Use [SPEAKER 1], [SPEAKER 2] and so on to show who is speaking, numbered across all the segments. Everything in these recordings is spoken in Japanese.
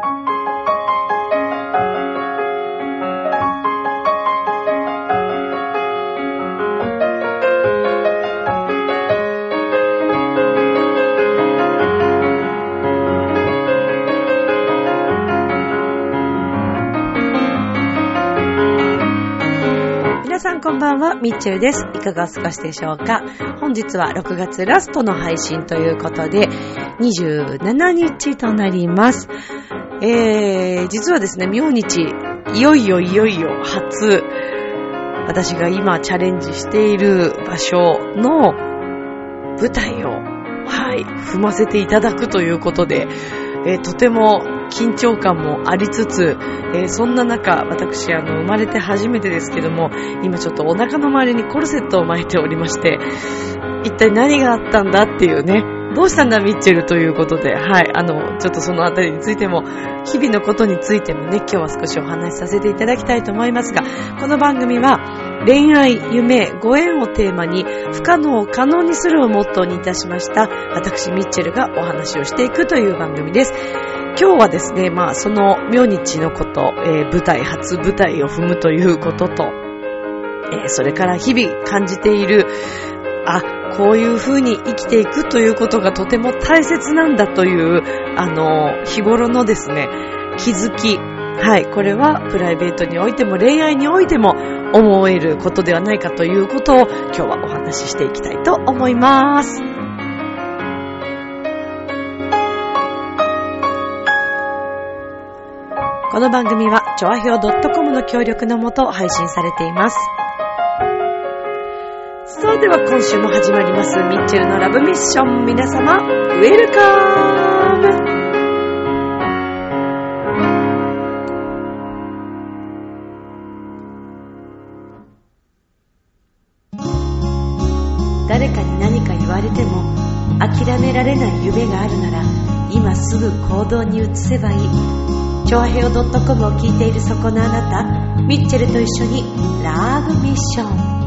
[SPEAKER 1] 皆さんこんばんは、ミッチェルです。いかがお過ごしでしょうか？本日は6月ラストの配信ということで、27日となります。えー、実はですね、明日、いよいよいよいよ初、私が今チャレンジしている場所の舞台を、はい、踏ませていただくということで、えーとても緊張感もありつつ、えーそんな中、私、あの、生まれて初めてですけども、今ちょっとお腹の周りにコルセットを巻いておりまして、一体何があったんだっていうね、どうしたんだミッチェルということで、はい、あの、ちょっとそのあたりについても、日々のことについてもね、今日は少しお話しさせていただきたいと思いますが、この番組は、恋愛、夢、ご縁をテーマに、不可能を可能にするをモットーにいたしました、私、ミッチェルがお話をしていくという番組です。今日はですね、まあ、その明日のこと、えー舞台、初舞台を踏むということと、えーそれから日々感じている、あ、こういう風に生きていくということがとても大切なんだという、あの、日頃のですね、気づき。はい、これはプライベートにおいても恋愛においても思えることではないかということを今日はお話ししていきたいと思います。この番組は、ちょあひょう .com の協力のもと配信されています。それでは今週も始まります、ミッチェルのラブミッション。皆様、ウェルカム。誰かに何か言われても諦められない夢があるなら今すぐ行動に移せばいい。チョアヘオ .com を聞いているそこのあなたミッチェルと一緒にラブミッション。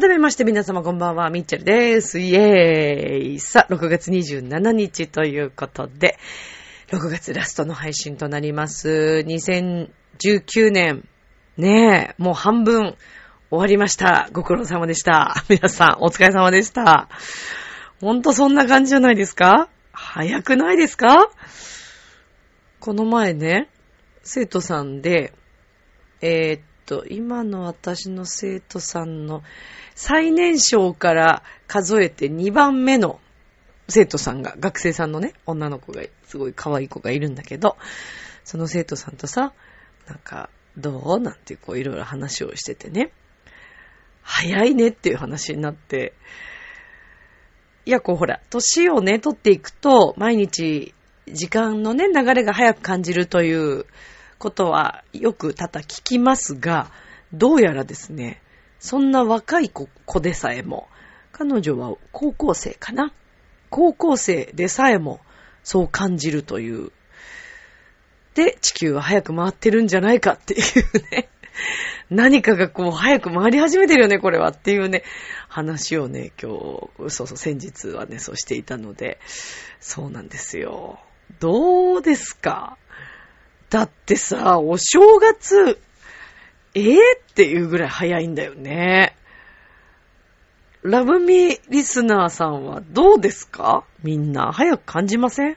[SPEAKER 1] 改めまして皆様こんばんは、ミッチェルです。イエーイさあ、6月27日ということで、6月ラストの配信となります。2019年、ねえ、もう半分終わりました。ご苦労様でした。皆さん、お疲れ様でした。ほんとそんな感じじゃないですか？早くないですか？この前ね、生徒さんで、えーっと、今の私の生徒さんの最年少から数えて2番目の生徒さんが、学生さんのね、女の子が、すごい可愛い子がいるんだけど、その生徒さんとさ、なんか、どう？なんてこういろいろ話をしててね、早いねっていう話になって、いや、こうほら、年をね、取っていくと、毎日、時間のね、流れが早く感じるということは、よく多々聞きますが、どうやらですね、そんな若い子子でさえも、彼女は高校生かな？高校生でさえも、そう感じるという。で、地球は早く回ってるんじゃないかっていうね。何かがこう早く回り始めてるよね、これはっていうね、話をね、今日、そうそう、先日はね、そうしていたので、そうなんですよ。どうですか？だってさ、お正月、えー、っていうぐらい早いんだよね。ラブミーリスナーさんはどうですか？みんな早く感じません？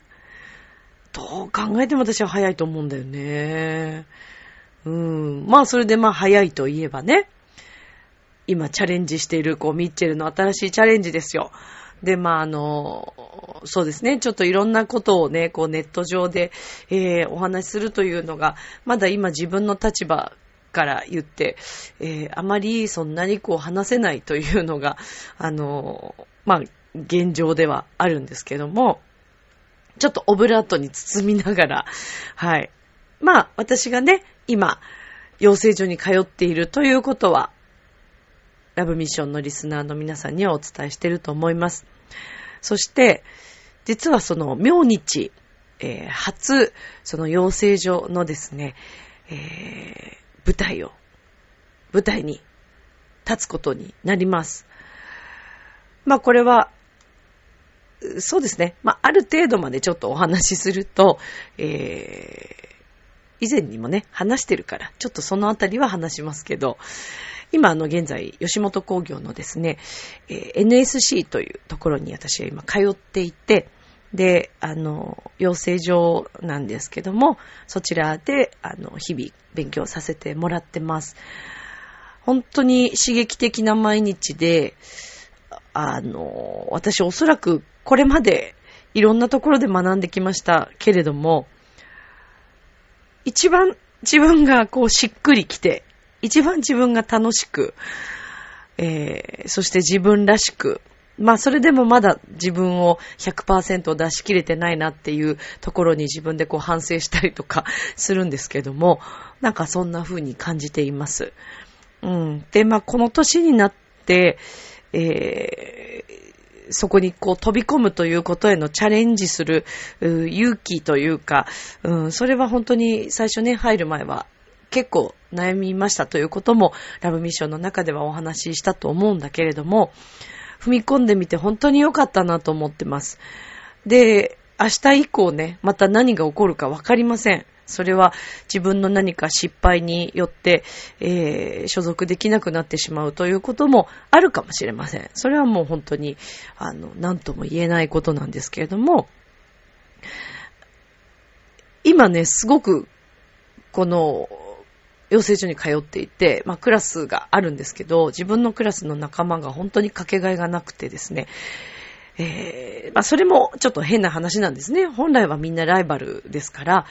[SPEAKER 1] どう考えても私は早いと思うんだよね。うん。まあ、それでまあ、早いといえばね。今、チャレンジしている、こう、ミッチェルの新しいチャレンジですよ。で、まあ、あの、そうですね。ちょっといろんなことをね、こう、ネット上で、えーお話しするというのが、まだ今自分の立場から言って、えーあまりそんなにこう話せないというのが、あの、まあ、現状ではあるんですけども、ちょっとオブラートに包みながら、はい。まあ、私がね、今、養成所に通っているということは、ラブミッションのリスナーの皆さんにはお伝えしていると思います。そして、実はその、明日、えー初、その養成所のですね、えー舞台を、舞台に立つことになります。まあこれは、そうですね。まあ、ある程度までちょっとお話しすると、えー、以前にもね、話してるから、ちょっとそのあたりは話しますけど、今、あの、現在、吉本工業のですね、え、NSC というところに私は今通っていて、で、あの、養成所なんですけども、そちらで、あの、日々勉強させてもらってます。本当に刺激的な毎日で、あの、私おそらくこれまでいろんなところで学んできましたけれども、一番自分がこうしっくりきて、一番自分が楽しく、えー、そして自分らしく、まあそれでもまだ自分を100%出し切れてないなっていうところに自分でこう反省したりとか するんですけども、なんかそんな風に感じています。うん。で、まあこの年になって、えー、そこにこう飛び込むということへのチャレンジする勇気というか、うん、それは本当に最初ね、入る前は結構悩みましたということもラブミッションの中ではお話ししたと思うんだけれども、踏み込んでみて本当に良かったなと思ってます。で、明日以降ね、また何が起こるかわかりません。それは自分の何か失敗によって、えー、所属できなくなってしまうということもあるかもしれません。それはもう本当に、あの、何とも言えないことなんですけれども、今ね、すごく、この、養成所に通っていて、まあクラスがあるんですけど、自分のクラスの仲間が本当にかけがえがなくてですね、えー、まあそれもちょっと変な話なんですね。本来はみんなライバルですから、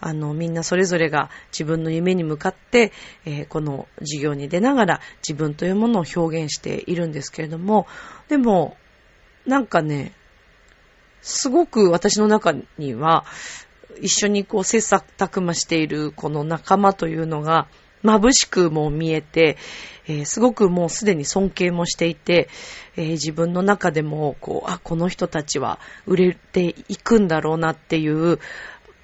[SPEAKER 1] あの、みんなそれぞれが自分の夢に向かって、えー、この授業に出ながら自分というものを表現しているんですけれども、でも、なんかね、すごく私の中には、一緒にこう切磋琢磨しているこの仲間というのが眩しくも見えて、えー、すごくもうすでに尊敬もしていて、えー、自分の中でもこう、あ、この人たちは売れていくんだろうなっていう、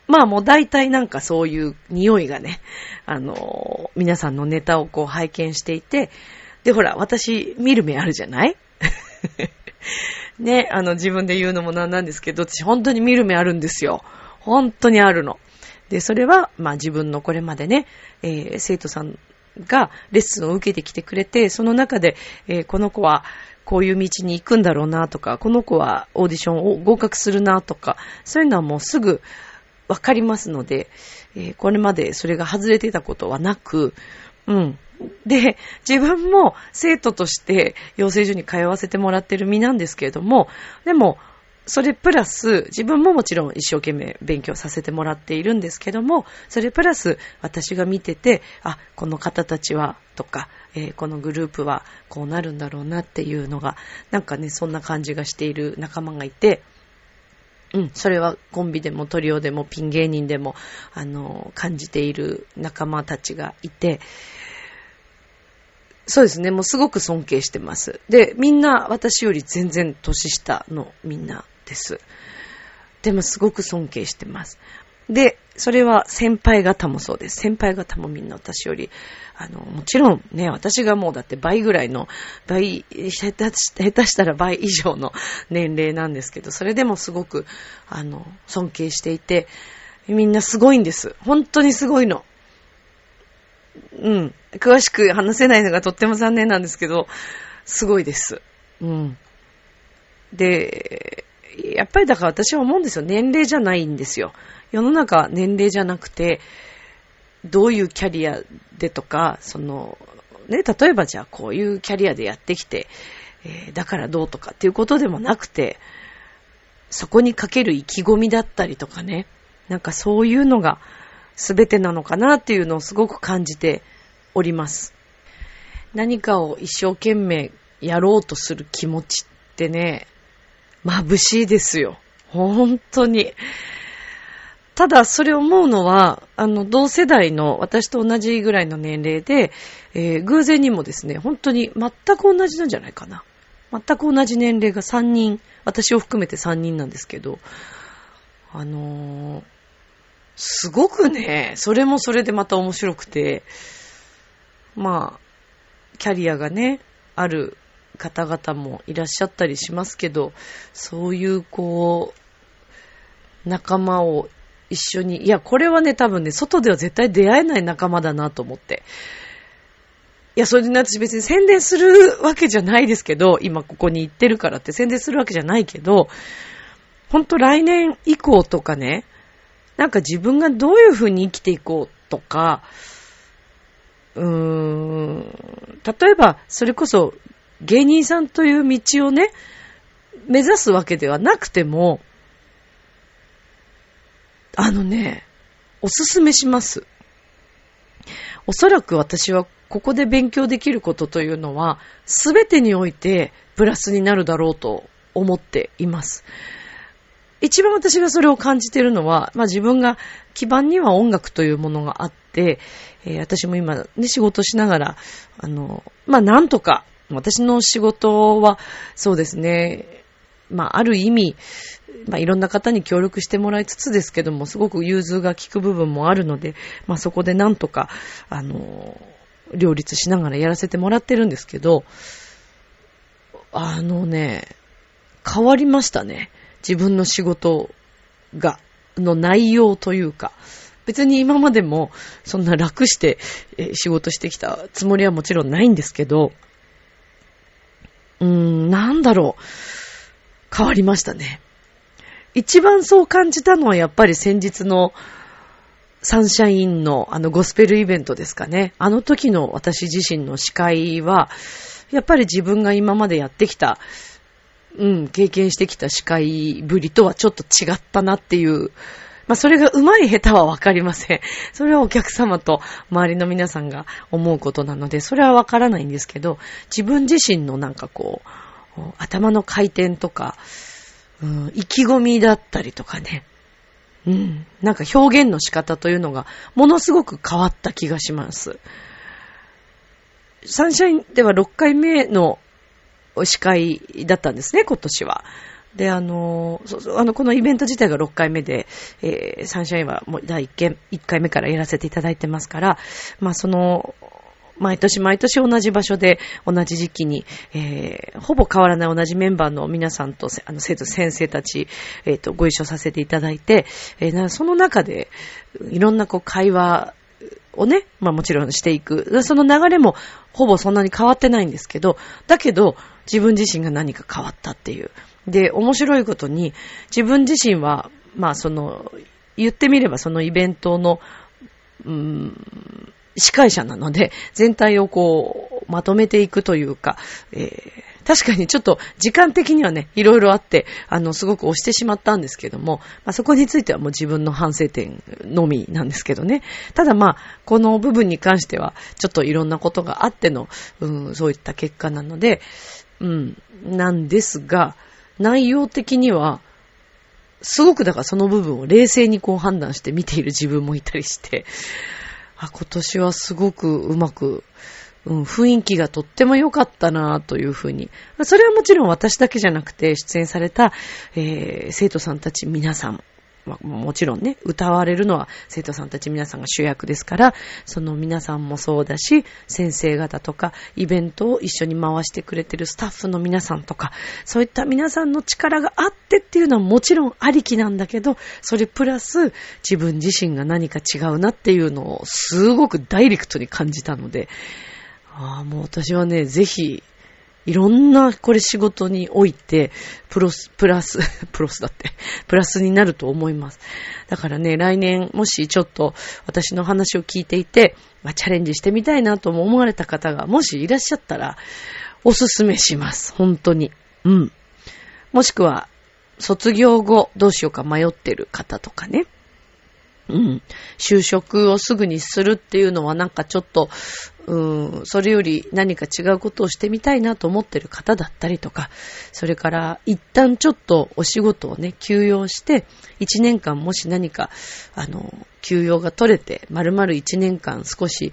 [SPEAKER 1] まあもう大体なんかそういう匂いがね、あのー、皆さんのネタをこう拝見していて、でほら、私見る目あるじゃない？ね、あの自分で言うのもなんなんですけど、私本当に見る目あるんですよ。本当にあるの。で、それは、まあ自分のこれまでね、えー、生徒さんがレッスンを受けてきてくれて、その中で、えー、この子はこういう道に行くんだろうなとか、この子はオーディションを合格するなとか、そういうのはもうすぐわかりますので、えー、これまでそれが外れてたことはなく、うん。で、自分も生徒として養成所に通わせてもらってる身なんですけれども、でも、それプラス、自分ももちろん一生懸命勉強させてもらっているんですけども、それプラス私が見てて、あ、この方たちは、とか、えー、このグループはこうなるんだろうなっていうのが、なんかね、そんな感じがしている仲間がいて、うん、それはコンビでもトリオでもピン芸人でも、あの、感じている仲間たちがいて、そうですね、もうすごく尊敬してます。で、みんな私より全然年下のみんなです。でもすごく尊敬してます。で、それは先輩方もそうです。先輩方もみんな私より、あの、もちろんね、私がもうだって倍ぐらいの、倍、下手したら倍以上の年齢なんですけど、それでもすごく、あの、尊敬していて、みんなすごいんです。本当にすごいの。うん。詳しく話せないのがとっても残念なんですけど、すごいです。うん。で、やっぱりだから私は思うんですよ。年齢じゃないんですよ。世の中年齢じゃなくて、どういうキャリアでとか、その、ね、例えばじゃあこういうキャリアでやってきて、えー、だからどうとかっていうことでもなくて、そこにかける意気込みだったりとかね、なんかそういうのが全てなのかなっていうのをすごく感じております。何かを一生懸命やろうとする気持ちってね、眩しいですよ。本当に。ただ、それ思うのは、あの、同世代の私と同じぐらいの年齢で、えー、偶然にもですね、本当に全く同じなんじゃないかな。全く同じ年齢が3人、私を含めて3人なんですけど、あのー、すごくね、それもそれでまた面白くて、まあ、キャリアがね、ある方々もいらっしゃったりしますけど、そういうこう、仲間を一緒に、いや、これはね、多分ね、外では絶対出会えない仲間だなと思って。いや、それで、私別に宣伝するわけじゃないですけど、今ここに行ってるからって宣伝するわけじゃないけど、ほんと来年以降とかね、なんか自分がどういう風に生きていこうとか、うーん、例えば、それこそ芸人さんという道をね、目指すわけではなくても、あのね、おすすめします。おそらく私はここで勉強できることというのは、すべてにおいてプラスになるだろうと思っています。一番私がそれを感じているのは、まあ自分が基盤には音楽というものがあって、えー、私も今ね、仕事しながら、あの、まあなんとか、私の仕事は、そうですね、まあある意味、まあ、いろんな方に協力してもらいつつですけども、すごく融通が効く部分もあるので、まあ、そこでなんとか、あの、両立しながらやらせてもらってるんですけど、あのね、変わりましたね。自分の仕事が、の内容というか、別に今までもそんな楽して仕事してきたつもりはもちろんないんですけど、うーん、なんだろう。変わりましたね。一番そう感じたのはやっぱり先日のサンシャインのあのゴスペルイベントですかね。あの時の私自身の司会は、やっぱり自分が今までやってきた、うん、経験してきた司会ぶりとはちょっと違ったなっていう、まあそれが上手い下手はわかりません。それはお客様と周りの皆さんが思うことなので、それはわからないんですけど、自分自身のなんかこう、頭の回転とか、うん、意気込みだったりとかね。うん。なんか表現の仕方というのがものすごく変わった気がします。サンシャインでは6回目の司会だったんですね、今年は。で、あの、そうそう、あの、このイベント自体が6回目で、えー、サンシャインはもう第1回、1回目からやらせていただいてますから、まあ、その、毎年毎年同じ場所で同じ時期に、えー、ほぼ変わらない同じメンバーの皆さんと、あの、生徒、先生たち、えっ、ー、と、ご一緒させていただいて、えー、その中で、いろんなこう会話をね、まあもちろんしていく。その流れもほぼそんなに変わってないんですけど、だけど自分自身が何か変わったっていう。で、面白いことに、自分自身は、まあその、言ってみればそのイベントの、うーん、司会者なので、全体をこう、まとめていくというか、えー、確かにちょっと時間的にはね、いろいろあって、あの、すごく押してしまったんですけども、まあ、そこについてはもう自分の反省点のみなんですけどね。ただまあ、この部分に関しては、ちょっといろんなことがあっての、うん、そういった結果なので、うん、なんですが、内容的には、すごくだからその部分を冷静にこう判断して見ている自分もいたりして、あ、今年はすごくうまく、うん、雰囲気がとっても良かったなというふうに。それはもちろん私だけじゃなくて出演された、えー、生徒さんたち皆さんまあ、もちろんね、歌われるのは生徒さんたち皆さんが主役ですから、その皆さんもそうだし、先生方とか、イベントを一緒に回してくれてるスタッフの皆さんとか、そういった皆さんの力があってっていうのはもちろんありきなんだけど、それプラス自分自身が何か違うなっていうのをすごくダイレクトに感じたので、ああ、もう私はね、ぜひいろんな、これ仕事において、プロス、プラス、プロスだって、プラスになると思います。だからね、来年、もしちょっと私の話を聞いていて、まあ、チャレンジしてみたいなとも思われた方が、もしいらっしゃったら、おすすめします。本当に。うん。もしくは、卒業後、どうしようか迷ってる方とかね。うん。就職をすぐにするっていうのはなんかちょっと、うん、それより何か違うことをしてみたいなと思ってる方だったりとか、それから一旦ちょっとお仕事をね、休養して、一年間もし何か、あの、休養が取れて、丸々一年間少し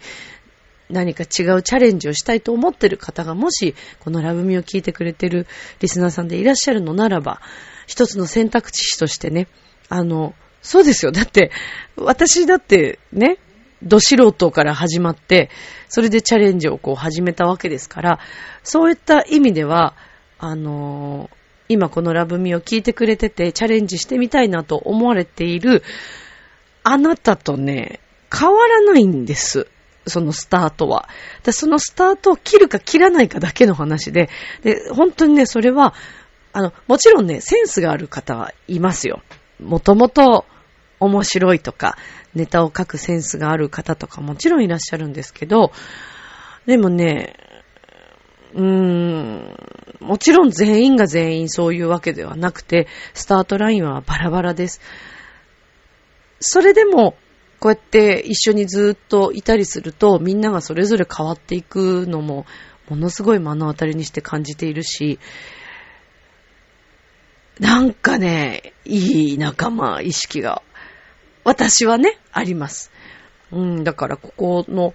[SPEAKER 1] 何か違うチャレンジをしたいと思ってる方がもし、このラブミを聞いてくれてるリスナーさんでいらっしゃるのならば、一つの選択肢としてね、あの、そうですよ。だって、私だってね、ど素人から始まって、それでチャレンジをこう始めたわけですから、そういった意味では、あのー、今このラブミを聞いてくれてて、チャレンジしてみたいなと思われている、あなたとね、変わらないんです。そのスタートは。でそのスタートを切るか切らないかだけの話で、で、本当にね、それは、あの、もちろんね、センスがある方はいますよ。もともと面白いとか、ネタを書くセンスがある方とかもちろんいらっしゃるんですけど、でもね、うーん、もちろん全員が全員そういうわけではなくて、スタートラインはバラバラです。それでも、こうやって一緒にずっといたりすると、みんながそれぞれ変わっていくのも、ものすごい目の当たりにして感じているし、なんかね、いい仲間意識が、私はね、あります。うん、だからここの、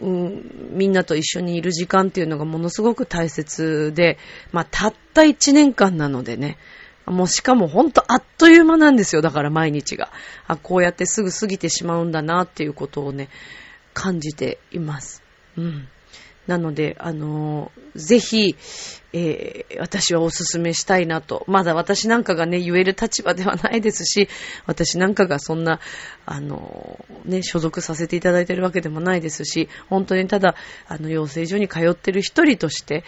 [SPEAKER 1] うん、みんなと一緒にいる時間っていうのがものすごく大切で、まあ、たった一年間なのでね、もうしかもほんとあっという間なんですよ。だから毎日が。あ、こうやってすぐ過ぎてしまうんだなっていうことをね、感じています。うん。なので、あのー、ぜひ、えー、私はお勧めしたいなと。まだ私なんかがね、言える立場ではないですし、私なんかがそんな、あのー、ね、所属させていただいてるわけでもないですし、本当にただ、あの、養成所に通ってる一人として、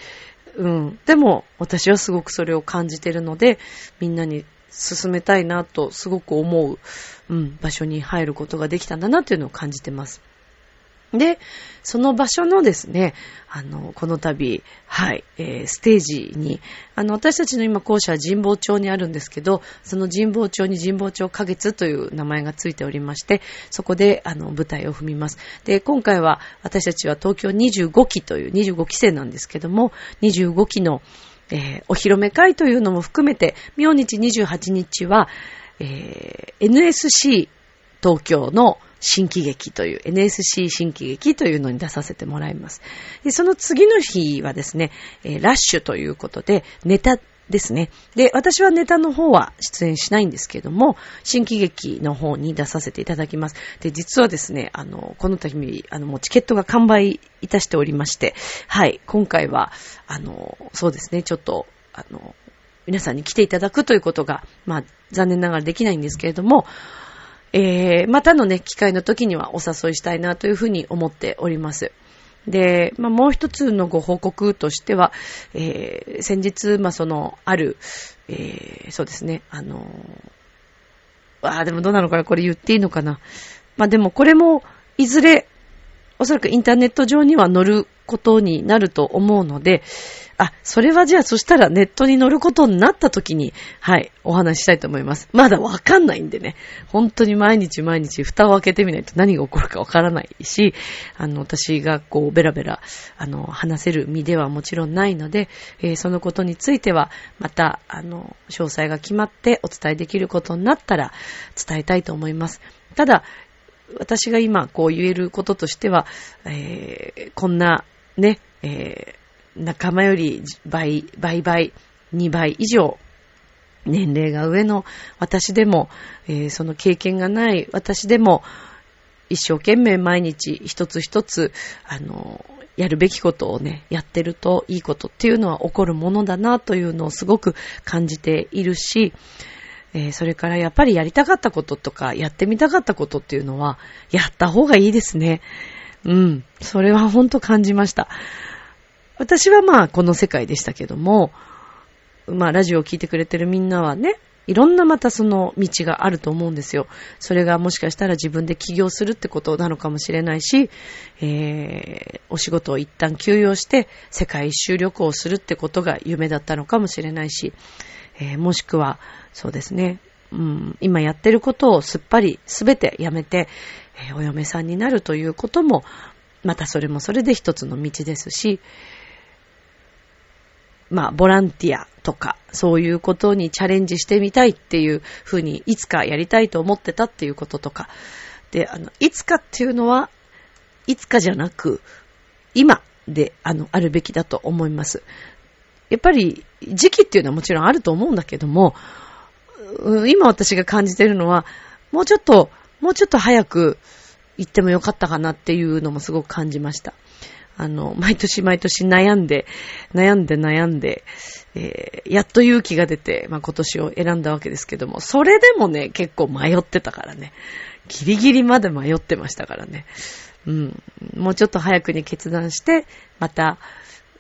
[SPEAKER 1] うん。でも、私はすごくそれを感じてるので、みんなに進めたいなと、すごく思う、うん、場所に入ることができたんだなというのを感じてます。で、その場所のですね、あの、この度、はい、えー、ステージに、あの、私たちの今校舎は神保町にあるんですけど、その神保町に神保町花月という名前がついておりまして、そこで、あの、舞台を踏みます。で、今回は、私たちは東京25期という25期生なんですけども、25期の、えー、お披露目会というのも含めて、明日28日は、えー、NSC 東京の新喜劇という、NSC 新喜劇というのに出させてもらいます。で、その次の日はですね、えー、ラッシュということで、ネタですね。で、私はネタの方は出演しないんですけども、新喜劇の方に出させていただきます。で、実はですね、あの、この度、あの、もうチケットが完売いたしておりまして、はい、今回は、あの、そうですね、ちょっと、あの、皆さんに来ていただくということが、まあ、残念ながらできないんですけれども、えー、またのね、機会の時にはお誘いしたいなというふうに思っております。で、まあ、もう一つのご報告としては、えー、先日、まあ、その、ある、えー、そうですね、あのー、ああ、でもどうなのかなこれ言っていいのかなまあ、でもこれも、いずれ、おそらくインターネット上には載ることになると思うので、あ、それはじゃあそしたらネットに乗ることになった時に、はい、お話ししたいと思います。まだわかんないんでね、本当に毎日毎日蓋を開けてみないと何が起こるかわからないし、あの、私がこう、ベラベラ、あの、話せる身ではもちろんないので、えー、そのことについては、また、あの、詳細が決まってお伝えできることになったら伝えたいと思います。ただ、私が今こう言えることとしては、えー、こんなね、えー仲間より倍、倍倍、2倍以上、年齢が上の私でも、えー、その経験がない私でも、一生懸命毎日一つ一つ、あの、やるべきことをね、やってるといいことっていうのは起こるものだなというのをすごく感じているし、えー、それからやっぱりやりたかったこととか、やってみたかったことっていうのは、やった方がいいですね。うん。それは本当感じました。私はまあこの世界でしたけども、まあラジオを聴いてくれてるみんなはね、いろんなまたその道があると思うんですよ。それがもしかしたら自分で起業するってことなのかもしれないし、えー、お仕事を一旦休養して世界一周旅行をするってことが夢だったのかもしれないし、えー、もしくは、そうですね、うん、今やってることをすっぱりすべてやめて、えー、お嫁さんになるということも、またそれもそれで一つの道ですし、まあ、ボランティアとか、そういうことにチャレンジしてみたいっていうふうに、いつかやりたいと思ってたっていうこととか。で、あの、いつかっていうのは、いつかじゃなく、今で、あの、あるべきだと思います。やっぱり、時期っていうのはもちろんあると思うんだけども、今私が感じてるのは、もうちょっと、もうちょっと早く、行ってもよかったかなっていうのもすごく感じました。あの、毎年 毎年悩んで、悩んで悩んで、えー、やっと勇気が出て、まあ、今年を選んだわけですけども、それでもね、結構迷ってたからね。ギリギリまで迷ってましたからね。うん。もうちょっと早くに決断して、また、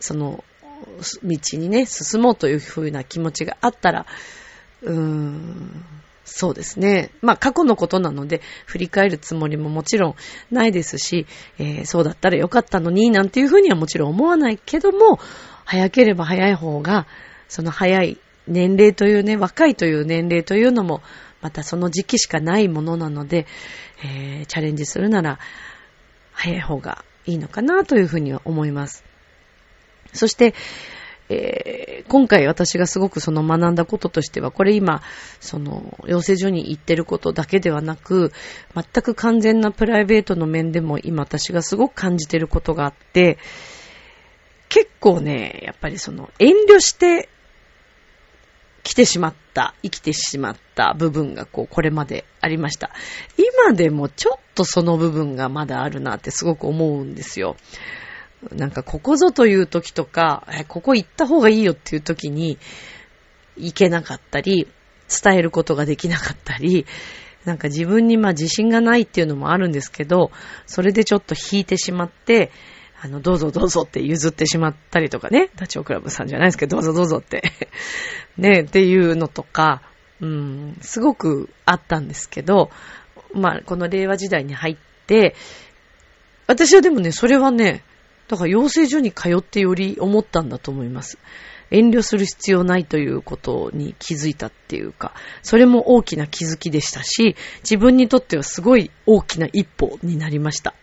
[SPEAKER 1] その、道にね、進もうというふうな気持ちがあったら、うーん、そうですね。まあ過去のことなので振り返るつもりももちろんないですし、えー、そうだったらよかったのになんていうふうにはもちろん思わないけども、早ければ早い方が、その早い年齢というね、若いという年齢というのも、またその時期しかないものなので、えー、チャレンジするなら、早い方がいいのかなというふうには思います。そして、えー、今回私がすごくその学んだこととしては、これ今、その、養成所に行ってることだけではなく、全く完全なプライベートの面でも今私がすごく感じてることがあって、結構ね、やっぱりその、遠慮して来てしまった、生きてしまった部分がこう、これまでありました。今でもちょっとその部分がまだあるなってすごく思うんですよ。なんかここぞという時とか、ここ行った方がいいよっていう時に行けなかったり、伝えることができなかったり、なんか自分にまあ自信がないっていうのもあるんですけど、それでちょっと引いてしまって、あの、どうぞどうぞって譲ってしまったりとかね、ダチョウクラブさんじゃないですけど、どうぞどうぞって。ね、っていうのとか、うん、すごくあったんですけど、まあ、この令和時代に入って、私はでもね、それはね、だから養成所に通ってより思ったんだと思います。遠慮する必要ないということに気づいたっていうか、それも大きな気づきでしたし、自分にとってはすごい大きな一歩になりました。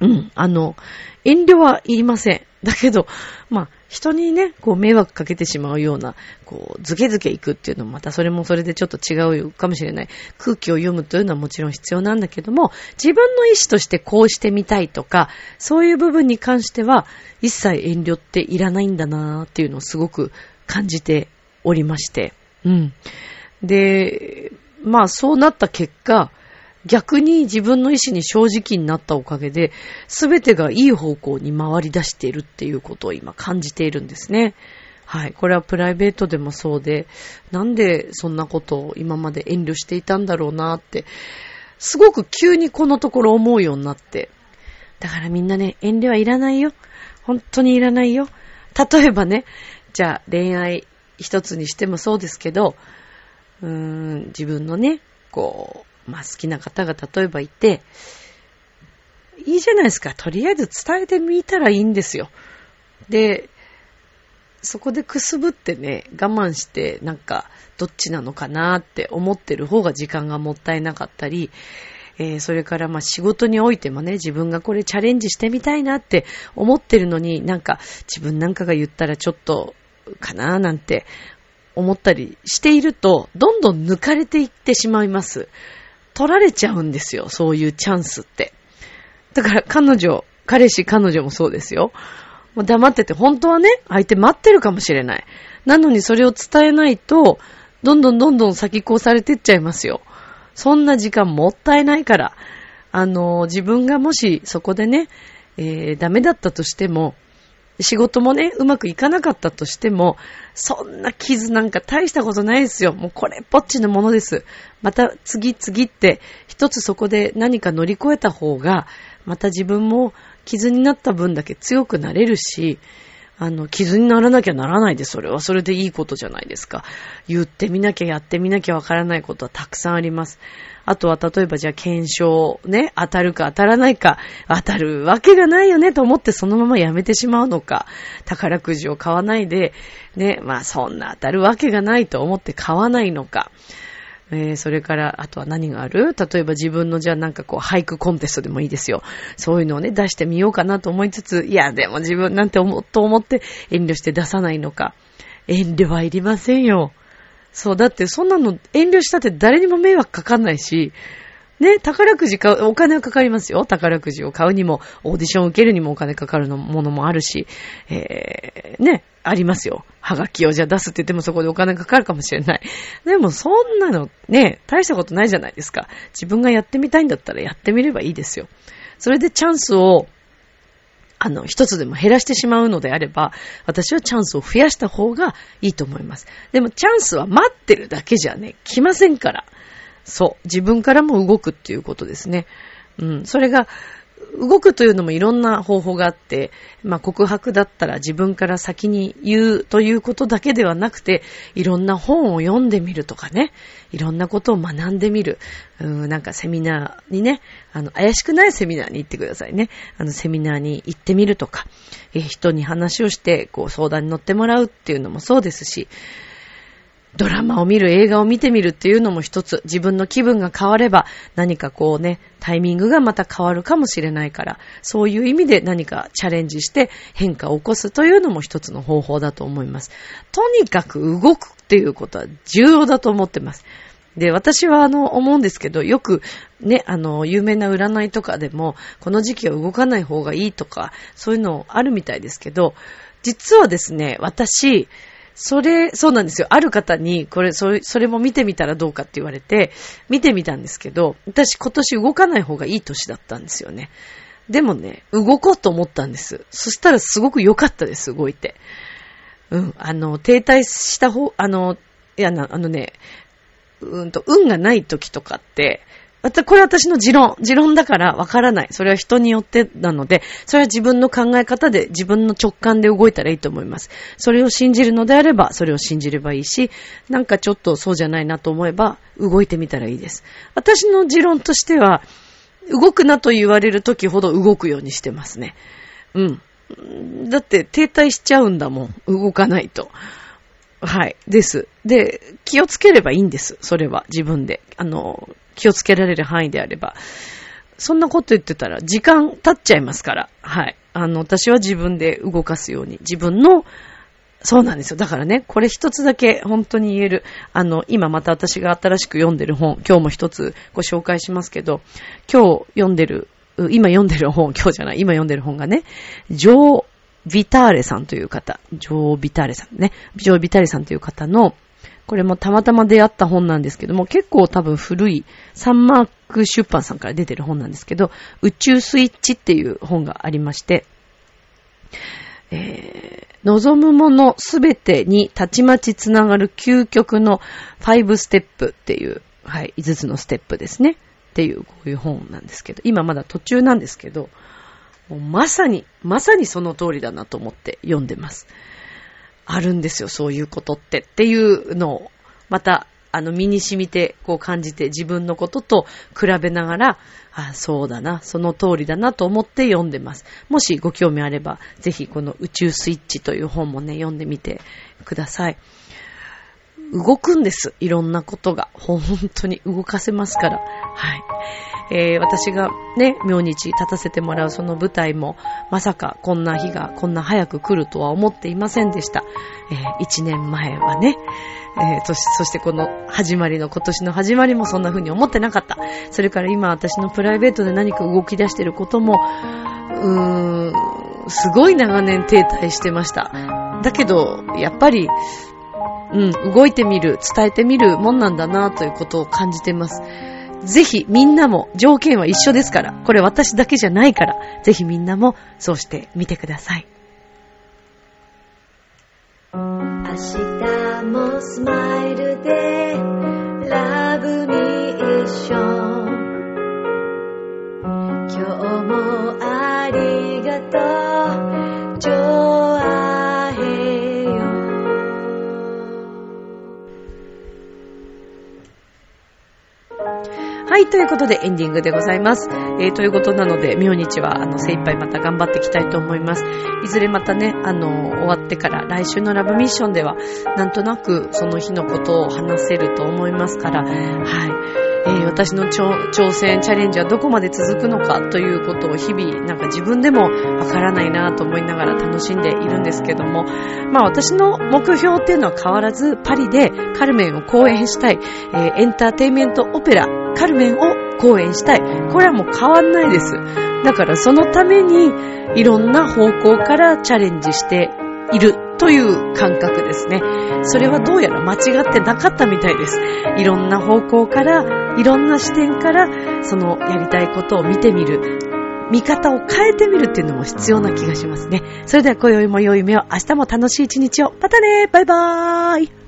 [SPEAKER 1] うん、あの、遠慮はいりません。だけど、まあ、人にね、こう迷惑かけてしまうような、こう、ズケズケ行くっていうのもまたそれもそれでちょっと違うかもしれない。空気を読むというのはもちろん必要なんだけども、自分の意思としてこうしてみたいとか、そういう部分に関しては、一切遠慮っていらないんだなーっていうのをすごく感じておりまして。うん。で、まあそうなった結果、逆に自分の意思に正直になったおかげで、すべてがいい方向に回り出しているっていうことを今感じているんですね。はい。これはプライベートでもそうで、なんでそんなことを今まで遠慮していたんだろうなって、すごく急にこのところ思うようになって。だからみんなね、遠慮はいらないよ。本当にいらないよ。例えばね、じゃあ恋愛一つにしてもそうですけど、うーん、自分のね、こう、まあ好きな方が例えばいて、いいじゃないですか。とりあえず伝えてみたらいいんですよ。で、そこでくすぶってね、我慢して、なんか、どっちなのかなって思ってる方が時間がもったいなかったり、えー、それからまあ仕事においてもね、自分がこれチャレンジしてみたいなって思ってるのに、なんか自分なんかが言ったらちょっとかななんて思ったりしていると、どんどん抜かれていってしまいます。取られちゃうんですよ、そういうチャンスって。だから彼女、彼氏彼女もそうですよ。黙ってて、本当はね、相手待ってるかもしれない。なのにそれを伝えないと、どんどんどんどん先越されてっちゃいますよ。そんな時間もったいないから。あの、自分がもしそこでね、えー、ダメだったとしても、仕事もね、うまくいかなかったとしても、そんな傷なんか大したことないですよ。もうこれっぽっちのものです。また次々って、一つそこで何か乗り越えた方が、また自分も傷になった分だけ強くなれるし、あの、傷にならなきゃならないで、それはそれでいいことじゃないですか。言ってみなきゃやってみなきゃわからないことはたくさんあります。あとは例えばじゃあ検証ね、当たるか当たらないか、当たるわけがないよねと思ってそのままやめてしまうのか、宝くじを買わないで、ね、まあそんな当たるわけがないと思って買わないのか。えー、それから、あとは何がある？例えば自分のじゃあなんかこう俳句コンテストでもいいですよ。そういうのをね、出してみようかなと思いつつ、いや、でも自分なんて思、と思って遠慮して出さないのか。遠慮はいりませんよ。そう、だってそんなの遠慮したって誰にも迷惑かかんないし、ね、宝くじ買う、お金はかかりますよ。宝くじを買うにも、オーディションを受けるにもお金かかるのものもあるし、えー、ね、ありますよ。はがきをじゃあ出すって言ってもそこでお金かかるかもしれない。でもそんなのね、大したことないじゃないですか。自分がやってみたいんだったらやってみればいいですよ。それでチャンスを、あの、一つでも減らしてしまうのであれば、私はチャンスを増やした方がいいと思います。でもチャンスは待ってるだけじゃね、来ませんから。そう。自分からも動くっていうことですね。うん。それが、動くというのもいろんな方法があって、まあ告白だったら自分から先に言うということだけではなくて、いろんな本を読んでみるとかね、いろんなことを学んでみる。うん、なんかセミナーにね、あの、怪しくないセミナーに行ってくださいね。あの、セミナーに行ってみるとか、え人に話をして、こう相談に乗ってもらうっていうのもそうですし、ドラマを見る、映画を見てみるっていうのも一つ、自分の気分が変われば何かこうね、タイミングがまた変わるかもしれないから、そういう意味で何かチャレンジして変化を起こすというのも一つの方法だと思います。とにかく動くっていうことは重要だと思ってます。で、私はあの、思うんですけど、よくね、あの、有名な占いとかでも、この時期は動かない方がいいとか、そういうのあるみたいですけど、実はですね、私、それ、そうなんですよ。ある方に、これ、それ、それも見てみたらどうかって言われて、見てみたんですけど、私今年動かない方がいい年だったんですよね。でもね、動こうと思ったんです。そしたらすごく良かったです、動いて。うん、あの、停滞した方、あの、いやな、あのね、うんと、運がない時とかって、これ私の持論。持論だからわからない。それは人によってなので、それは自分の考え方で、自分の直感で動いたらいいと思います。それを信じるのであれば、それを信じればいいし、なんかちょっとそうじゃないなと思えば、動いてみたらいいです。私の持論としては、動くなと言われる時ほど動くようにしてますね。うん。だって停滞しちゃうんだもん。動かないと。はい。です。で、気をつければいいんです。それは自分で。あの、気をつけられる範囲であれば。そんなこと言ってたら時間経っちゃいますから。はい。あの、私は自分で動かすように。自分の、そうなんですよ。だからね、これ一つだけ本当に言える。あの、今また私が新しく読んでる本、今日も一つご紹介しますけど、今日読んでる、今読んでる本、今日じゃない、今読んでる本がね、ジョー・ビターレさんという方、ジョー・ビターレさんね、ジョー・ビターレさんという方の、これもたまたま出会った本なんですけども、結構多分古いサンマーク出版さんから出てる本なんですけど、宇宙スイッチっていう本がありまして、えー、望むものすべてにたちまちつながる究極の5ステップっていう、はい、5つのステップですね。っていう、こういう本なんですけど、今まだ途中なんですけど、まさに、まさにその通りだなと思って読んでます。あるんですよ、そういうことってっていうのを、また、あの、身に染みて、こう感じて、自分のことと比べながら、あ、そうだな、その通りだなと思って読んでます。もしご興味あれば、ぜひこの宇宙スイッチという本もね、読んでみてください。動くんです。いろんなことが。本当に動かせますから。はい。えー、私がね、明日立たせてもらうその舞台も、まさかこんな日がこんな早く来るとは思っていませんでした。えー、一年前はね、えー、そそしてこの始まりの、今年の始まりもそんな風に思ってなかった。それから今私のプライベートで何か動き出してることも、うーん、すごい長年停滞してました。だけど、やっぱり、うん、動いてみる、伝えてみるもんなんだなということを感じています。ぜひみんなも条件は一緒ですから、これ私だけじゃないから、ぜひみんなもそうしてみてください。明日もスマイルでラブミッション今日もありがとうはい、ということでエンディングでございます。えー、ということなので、明日は、あの、精一杯また頑張っていきたいと思います。いずれまたね、あの、終わってから来週のラブミッションでは、なんとなくその日のことを話せると思いますから、はい。えー、私の挑戦、チャレンジはどこまで続くのかということを日々、なんか自分でもわからないなと思いながら楽しんでいるんですけども、まあ私の目標っていうのは変わらず、パリでカルメンを公演したい、えー、エンターテイメントオペラ、カルメンを講演したい。これはもう変わんないです。だからそのためにいろんな方向からチャレンジしているという感覚ですね。それはどうやら間違ってなかったみたいです。いろんな方向から、いろんな視点から、そのやりたいことを見てみる。見方を変えてみるっていうのも必要な気がしますね。それでは今宵も良い夢を、明日も楽しい一日を。またねバイバーイ